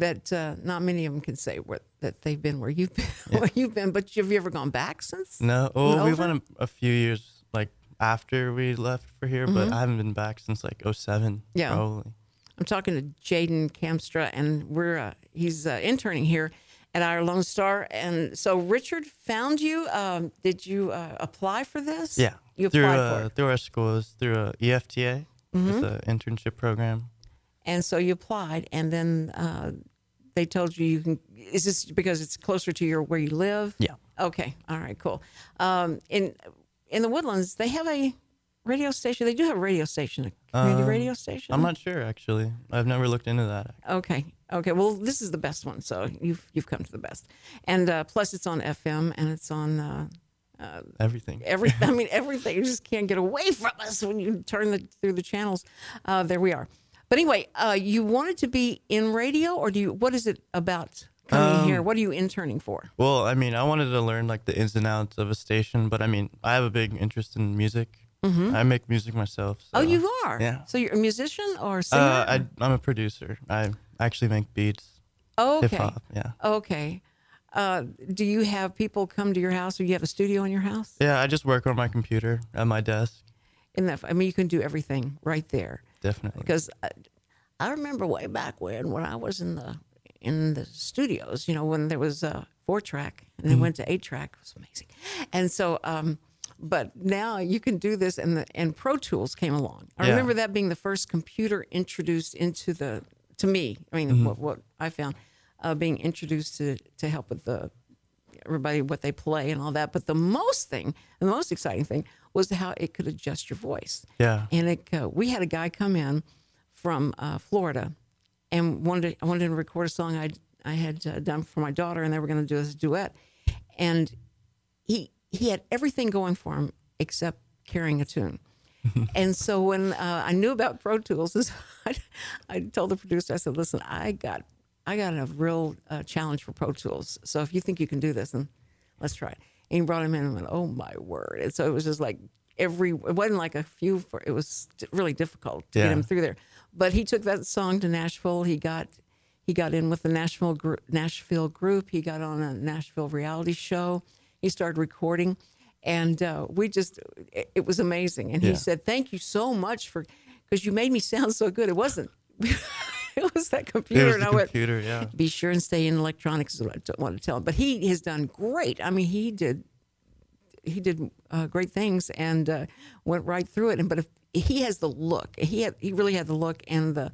that uh, not many of them can say where, that they've been where you've been where you've been. But have you ever gone back since? No, well, we went a, a few years like after we left for here, but I haven't been back since like 07. Mm-hmm. Yeah. probably. I'm talking to Jaden Kamstra, and we're uh, he's uh, interning here at our Lone Star. And so Richard found you. Um, did you uh, apply for this? Yeah, you through applied uh, for it, Mm-hmm. through our school, it was through a EFTA, it's an internship program. And so you applied, and then uh, they told you you can. Is this because it's closer to your where you live? Yeah. Okay. All right. Cool. Um, in in the Woodlands, they have a radio station. They do have a radio station, a community Um, radio station. I'm not sure actually. I've never looked into that. Okay. Okay. Well, this is the best one, so you've you've come to the best, and uh, plus it's on FM and it's on uh, Everything. every. I mean everything. You just can't get away from us when you turn the, through the channels. Uh, there we are. But anyway, uh, you wanted to be in radio, or do you? What is it about coming Um, here? What are you interning for? Well, I mean, I wanted to learn like the ins and outs of a station, but I mean, I have a big interest in music. I make music myself. Mm-hmm. Oh, you are. Yeah. So you're a musician or a singer? Uh, I, I'm a producer. I actually make beats, Hip hop. Yeah. Okay. uh, do you have people come to your house, or you have a studio in your house? Yeah, I just work on my computer at my desk. In that, I mean, you can do everything right there. Definitely. because I, I remember way back when when I was in the in the studios, you know, when there was a four track and then went to eight track, it was amazing. And so, um, but now you can do this, and the and Pro Tools came along. I Yeah. remember that being the first computer introduced into the to me. I mean, what, what I found uh, being introduced to to help with the everybody what they play and all that. But the most thing, the most exciting thing, was how it could adjust your voice. Yeah. And it, uh, we had a guy come in from uh, Florida, and wanted to, I wanted to record a song I I had uh, done for my daughter, and they were going to do this duet, and he he had everything going for him except carrying a tune. and so when uh, I knew about Pro Tools, I, I told the producer, I said, "Listen, I got I got a real uh, challenge for Pro Tools. So if you think you can do this, then let's try it." And he brought him in and went, "Oh my word!" And so it was just like every. It wasn't like a few. For, it was really difficult to get him through there. But he took that song to Nashville. He got he got in with the Nashville gr- Nashville group. He got on a Nashville reality show. He started recording, and uh, we just it, it was amazing. And he said, "Thank you so much for because you made me sound so good." It wasn't. it was that computer, It was and the I went, computer, yeah. be sure and stay in electronics is what I want to tell him. But he has done great. I mean, he did he did uh, great things and uh, went right through it. And but if he has the look, he had he really had the look and the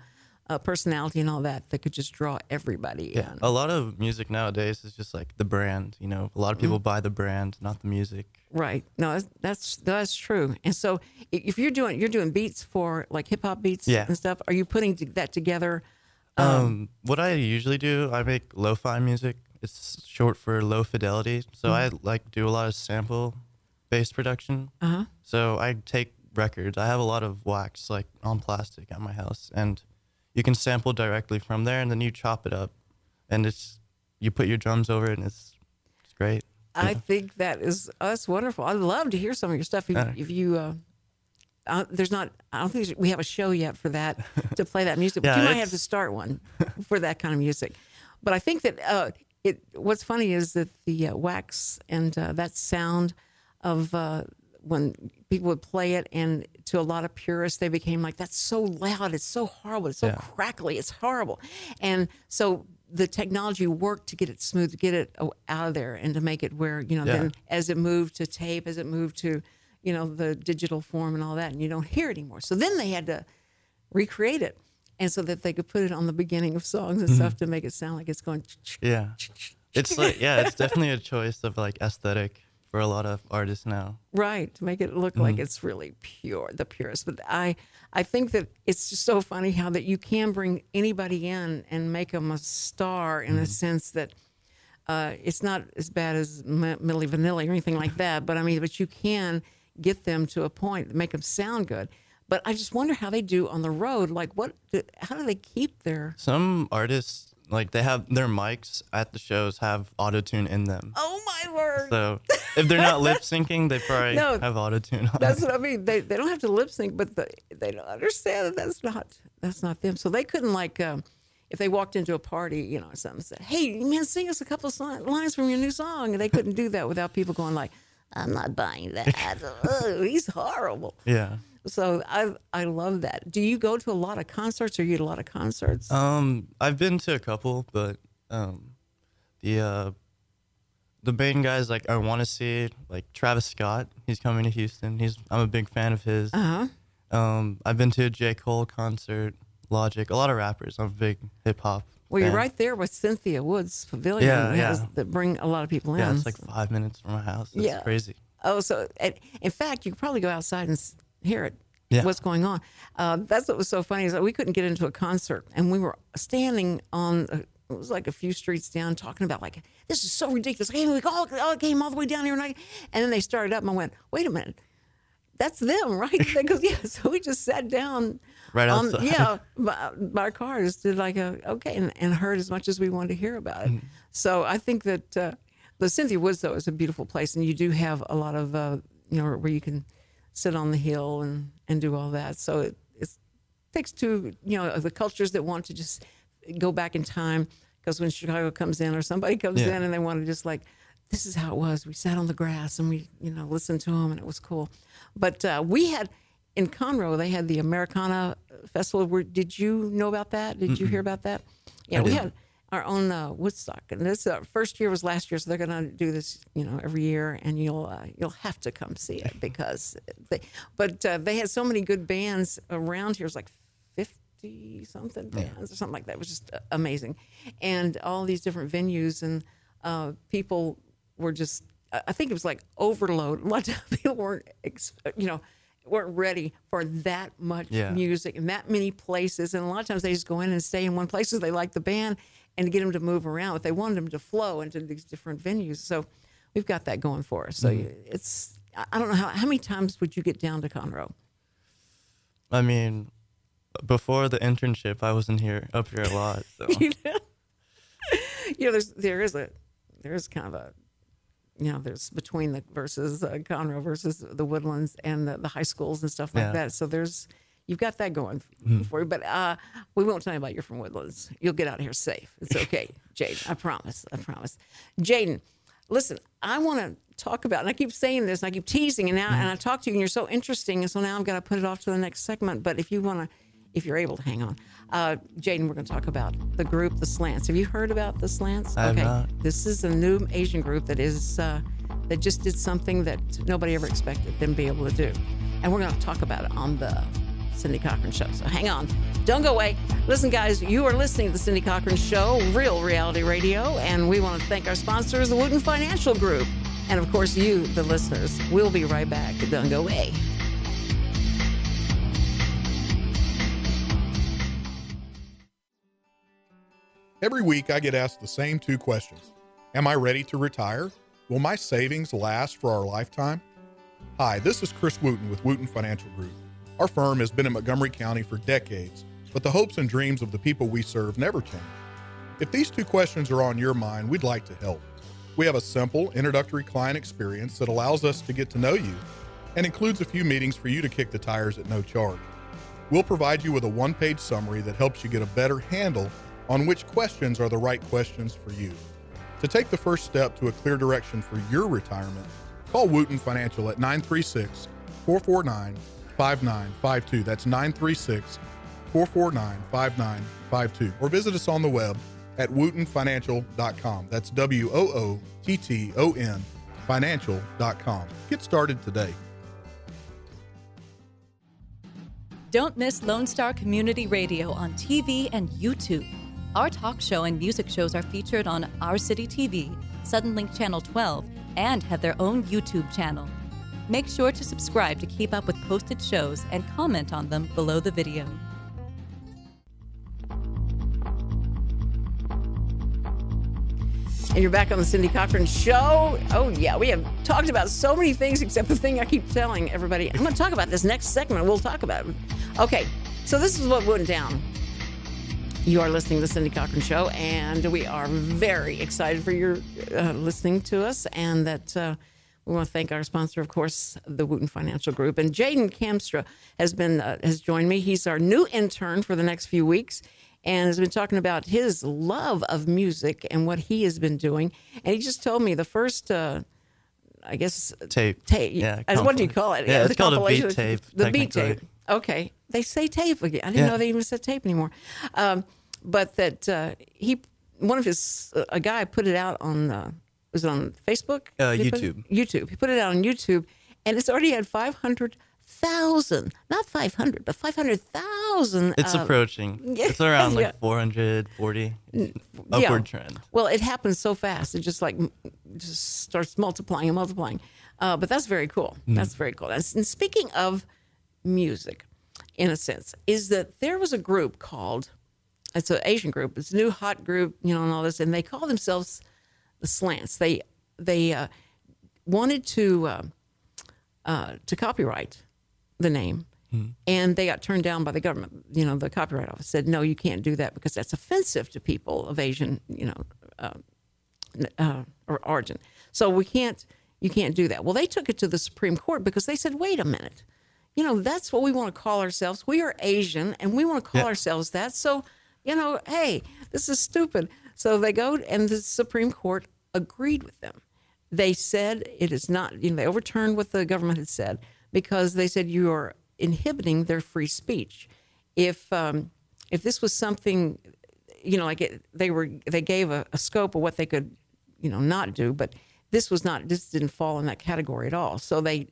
uh, personality and all that that could just draw everybody Yeah. in. A lot of music nowadays is just like the brand, you know. A lot of people Mm-hmm. buy the brand, not the music. Right. No, that's that's, true. And so if you're doing you're doing beats for like hip hop beats Yeah. and stuff, are you putting that together? Um, what I usually do, I make lo-fi music. It's short for low fidelity. So I like do a lot of sample based production. Uh-huh. So I take records. I have a lot of wax like on plastic at my house and you can sample directly from there and then you chop it up and it's you put your drums over it and it's it's great. I think that is oh, that's wonderful. I'd love to hear some of your stuff. If, Uh. if you, uh, uh, there's not, I don't think we have a show yet for that to play that music. But Yeah, you might have to start one for that kind of music. But I think that uh, it. What's funny is that the uh, wax and uh, that sound of uh, when people would play it, and to a lot of purists, they became like, "That's so loud. It's so horrible. It's so Yeah. crackly. It's horrible." And so the technology worked to get it smooth, to get it out of there, and to make it where you know Yeah. then as it moved to tape, as it moved to you know the digital form and all that, and you don't hear it anymore. So then they had to recreate it, and so that they could put it on the beginning of songs and mm-hmm. stuff to make it sound like it's going. Yeah. It's like yeah, it's definitely a choice of like aesthetic for a lot of artists now. right to make it look like it's really pure the purest but i i think that it's just so funny how that you can bring anybody in and make them a star in a sense that uh, it's not as bad as M- Milli Vanilli or anything like that, but I mean, but you can get them to a point make them sound good. But I just wonder how they do on the road. Like, what? Do, how do they keep their? Some artists like they have their mics at the shows have auto tune in them. Oh my word! So if they're not lip syncing, they probably No, have auto tune on. That's what I mean. They they don't have to lip sync, but the, they don't understand that that's not that's not them. So they couldn't like um, if they walked into a party, you know, or something, said, "Hey, man, sing us a couple lines from your new song," and they couldn't do that without people going like, "I'm not buying that. oh, he's horrible." yeah. So I I love that. Do you go to a lot of concerts or you to a lot of concerts? Um, I've been to a couple, but um, the uh, the main guys like I want to see like Travis Scott. He's coming to Houston. He's I'm a big fan of his. Uh huh. Um, I've been to a J Cole concert, Logic, a lot of rappers. I'm a big hip hop. Well, you're right there with Cynthia Woods Pavilion. Yeah, that has- yeah. That bring a lot of people in. Yeah, it's like five minutes from my house. It's Yeah. crazy. Oh, so in fact, you could probably go outside and hear it. Yeah. What's going on? Uh, that's what was so funny is that we couldn't get into a concert, and we were standing on. uh it was like a few streets down, talking about like this is so ridiculous. Hey, we all, all came all the way down here, and, I, and then they started up, and I went, "Wait a minute, that's them, right?" They goes, "Yeah." So we just sat down, Right on, outside. yeah, by, by our cars, did like a okay, and, and heard as much as we wanted to hear about it. Mm-hmm. So I think that uh, the Cynthia Woods though is a beautiful place, and you do have a lot of uh, you know where you can sit on the hill and and do all that. So it it's, takes two you know the cultures that want to just go back in time because when Chicago comes in or somebody comes Yeah. in and they want to just like, this is how it was. We sat on the grass and we, you know, listened to them and it was cool. But uh, we had in Conroe, they had the Americana Festival. Where, did you know about that? Did you hear about that? Yeah, I we didn't. had our own uh, Woodstock, and this uh, first year was last year, so they're going to do this, you know, every year, and you'll uh, you'll have to come see it because they. But uh, they had so many good bands around here. It was like fifty something bands or something like that. It was just uh, amazing, and all these different venues and uh, people were just. I I think it was like overload. A lot of people weren't, you know. Weren't ready for that much Yeah. music and that many places, and a lot of times they just go in and stay in one place because they like the band, and to get them to move around. But they wanted them to flow into these different venues. So we've got that going for us. So it's I I don't know how how many times would you get down to Conroe? I mean, before the internship, I wasn't here up here a lot. So you know, you know, there's there is a there is kind of a you know there's between the versus uh, Conroe versus the Woodlands and the, the high schools and stuff like Yeah. that. So there's you've got that going Mm-hmm. for you. But uh, we won't tell you about you're from Woodlands. You'll get out of here safe. It's okay, Jaden. I promise. I promise. Jaden, listen, I want to talk about, and I keep saying this, and I keep teasing, and now, and I talk to you, and you're so interesting, and so now I've got to put it off to the next segment. But if you want to, if you're able to hang on, uh, Jaden, we're going to talk about the group, the Slants. Have you heard about the Slants? I have not. This is a new Asian group that is uh, that just did something that nobody ever expected them to be able to do, and we're going to talk about it on the Cindy Cochran Show. So hang on, don't go away. Listen, guys, you are listening to the Cindy Cochran Show, Real Reality Radio, and we want to thank our sponsors, the Wooten Financial Group, and of course you, the listeners. We'll be right back. Don't go away. Every week, I get asked the same two questions Am I ready to retire? Will my savings last for our lifetime? Hi, this is Chris Wooten with Wooten Financial Group. Our firm has been in Montgomery County for decades, but the hopes and dreams of the people we serve never change. If these two questions are on your mind, we'd like to help. We have a simple introductory client experience that allows us to get to know you and includes a few meetings for you to kick the tires at no charge. We'll provide you with a one page summary that helps you get a better handle on which questions are the right questions for you. To take the first step to a clear direction for your retirement, call Wooten Financial at 936 449 5952. That's 936 449 5952. Or visit us on the web at wootenfinancial.com. That's W O O T T O N financial.com. Get started today. Don't miss Lone Star Community Radio on TV and YouTube. Our talk show and music shows are featured on Our City TV, Suddenlink Channel 12, and have their own YouTube channel. Make sure to subscribe to keep up with posted shows and comment on them below the video. And you're back on the Cindy Cochran Show. Oh, yeah, we have talked about so many things except the thing I keep telling everybody. I'm going to talk about this next segment. We'll talk about it. Okay, so this is what went down. You are listening to the Cindy Cochran Show, and we are very excited for your uh, listening to us. And that uh, we want to thank our sponsor, of course, the Wooten Financial Group. And Jaden Kamstra has been uh, has joined me. He's our new intern for the next few weeks, and has been talking about his love of music and what he has been doing. And he just told me the first. Uh, I guess Tape. tape. Yeah, Uh, what do you call it? Yeah, the it's called a beat tape, The beat tape. Okay, they say tape again. I didn't Yeah. know they even said tape anymore. Um, but that uh, he, one of his, a guy put it out on, uh, was it on Facebook? Uh, YouTube. YouTube. He put it out on YouTube, and it's already had five hundred thousand, not five hundred, but five hundred thousand. It's approaching. Yeah, It's around like yeah. 440 Yeah. upward trend. Well, it happens so fast. It just like just starts multiplying and multiplying. Uh, but that's very cool. Mm. That's very cool. And, and speaking of music, in a sense, is that there was a group called it's an Asian group. It's a new hot group, you know, and all this, and they call themselves the Slants. They they uh, wanted to uh, uh, to copyright the name, and they got turned down by the government. You know, the copyright office said, "No, you can't do that because that's offensive to people of Asian, you know, uh, uh, or origin. So we can't, you can't do that." Well, they took it to the Supreme Court because they said, "Wait a minute." You know, that's what we want to call ourselves. We are Asian and we want to call Yeah. ourselves that. So, you know, hey, this is stupid. So they go, and the Supreme Court agreed with them. They said it is not, you know, they overturned what the government had said because they said you are inhibiting their free speech. If um, if this was something, you know, like it, they were, they gave a, a scope of what they could, you know, not do, but this was not, this didn't fall in that category at all. So they,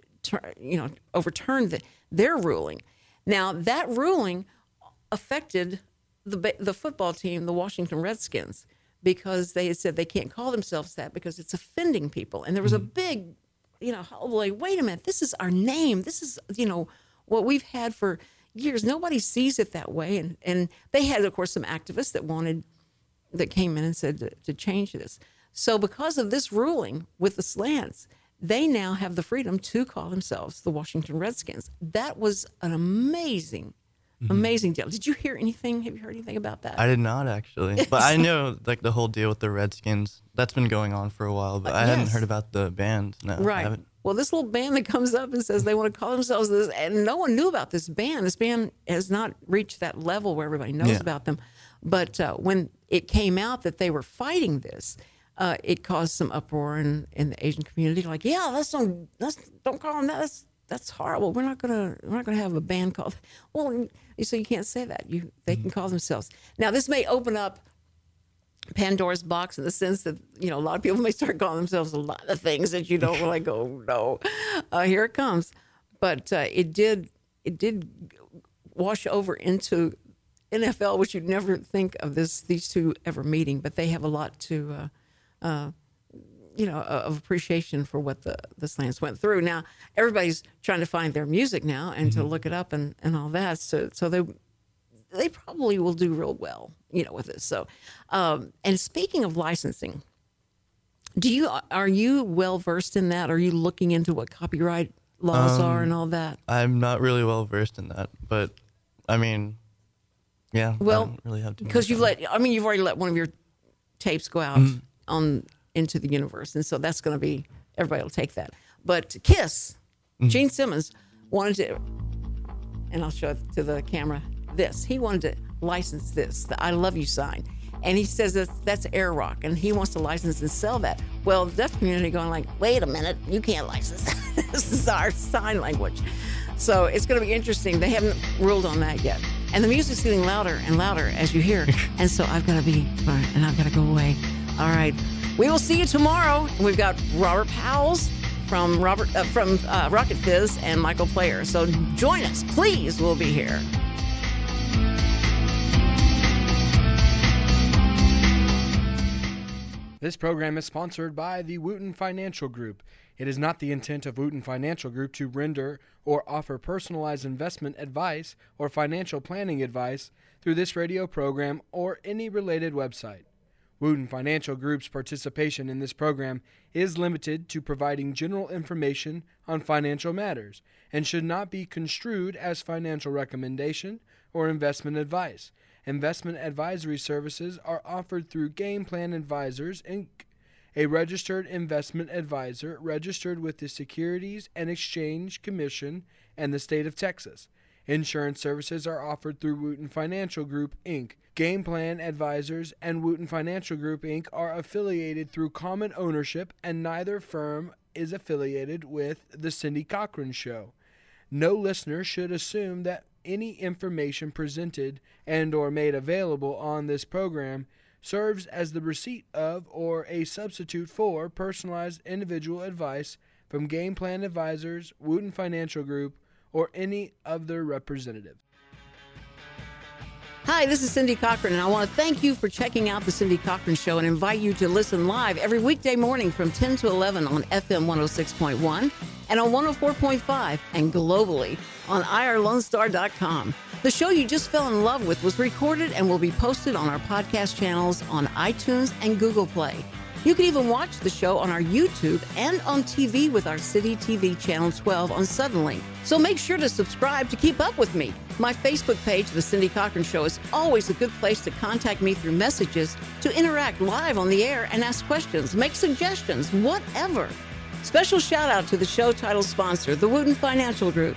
you know, overturned the, their ruling. Now that ruling affected the the football team, the Washington Redskins, because they had said they can't call themselves that because it's offending people. And there was a mm-hmm. big, you know, like, wait a minute, this is our name. This is, you know, what we've had for years. Nobody sees it that way. And and they had, of course, some activists that wanted that came in and said to, to change this. So because of this ruling with the slants, they now have the freedom to call themselves the Washington Redskins. That was an amazing, amazing deal. Did you hear anything? Have you heard anything about that? I did not actually, but I know like the whole deal with the Redskins. That's been going on for a while, but I hadn't heard about the band. No, Right. Well, this little band that comes up and says they want to call themselves this, and no one knew about this band. This band has not reached that level where everybody knows Yeah. about them. But uh, when it came out that they were fighting this, uh, it caused some uproar in, in the Asian community. Like, yeah, let's don't let's don't call them that. That's that's horrible. We're not gonna we're not gonna have a band called. Well, so you can't say that. You they can call themselves. Now this may open up Pandora's box in the sense that you know a lot of people may start calling themselves a lot of things that you don't like. Oh no, uh, here it comes. But uh, it did it did wash over into NFL, which you'd never think of this these two ever meeting. But they have a lot to. Uh, uh, you know, of appreciation for what the, the slants went through. Now everybody's trying to find their music now and to mm-hmm. look it up and, and all that. So so they they probably will do real well, you know, with this. So, um, and speaking of licensing, do you are you well versed in that? Are you looking into what copyright laws are um, and all that? I'm not really well versed in that, but I mean, yeah. I Well, don't really have to because you've let I mean you've already let one of your tapes go out mm-hmm. on into the universe, and so that's going to be everybody will take that. But Kiss, mm-hmm. Gene Simmons wanted to, and I'll show it to the camera. This he wanted to license this, the "I Love You" sign, and he says that's that's air rock, and he wants to license and sell that. Well, the deaf community going like, wait a minute, you can't license. this is our sign language. So it's going to be interesting. They haven't ruled on that yet. And the music's getting louder and louder as you hear. and so I've got to be, and I've got to go away. All right. We will see you tomorrow. We've got Robert Powell's from Robert uh, from uh, Rocket Fizz and Michael Player. So join us, please. We'll be here. This program is sponsored by the Wooten Financial Group. It is not the intent of Wooten Financial Group to render or offer personalized investment advice or financial planning advice through this radio program or any related website. Wooten Financial Group's participation in this program is limited to providing general information on financial matters and should not be construed as financial recommendation or investment advice. Investment advisory services are offered through Game Plan Advisors, Inc., a registered investment advisor registered with the Securities and Exchange Commission and the state of Texas. Insurance services are offered through Wooten Financial Group, Inc. Game Plan Advisors and Wooten Financial Group, Inc. are affiliated through common ownership, and neither firm is affiliated with The Cindy Cochran Show. No listener should assume that any information presented and or made available on this program serves as the receipt of or a substitute for personalized individual advice from Game Plan Advisors, Wooten Financial Group, or any of their representatives. Hi, this is Cindy Cochran, and I want to thank you for checking out The Cindy Cochran Show and invite you to listen live every weekday morning from 10 to 11 on FM 106.1 and on 104.5 and globally on irlonestar.com. The show you just fell in love with was recorded and will be posted on our podcast channels on iTunes and Google Play. You can even watch the show on our YouTube and on TV with our City TV Channel 12 on Suddenlink. So make sure to subscribe to keep up with me. My Facebook page, The Cindy Cochran Show, is always a good place to contact me through messages, to interact live on the air and ask questions, make suggestions, whatever. Special shout out to the show title sponsor, the Wooten Financial Group.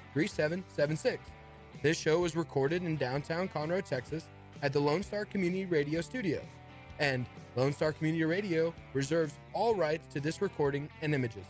3776. This show was recorded in downtown Conroe, Texas at the Lone Star Community Radio Studios, and Lone Star Community Radio reserves all rights to this recording and images.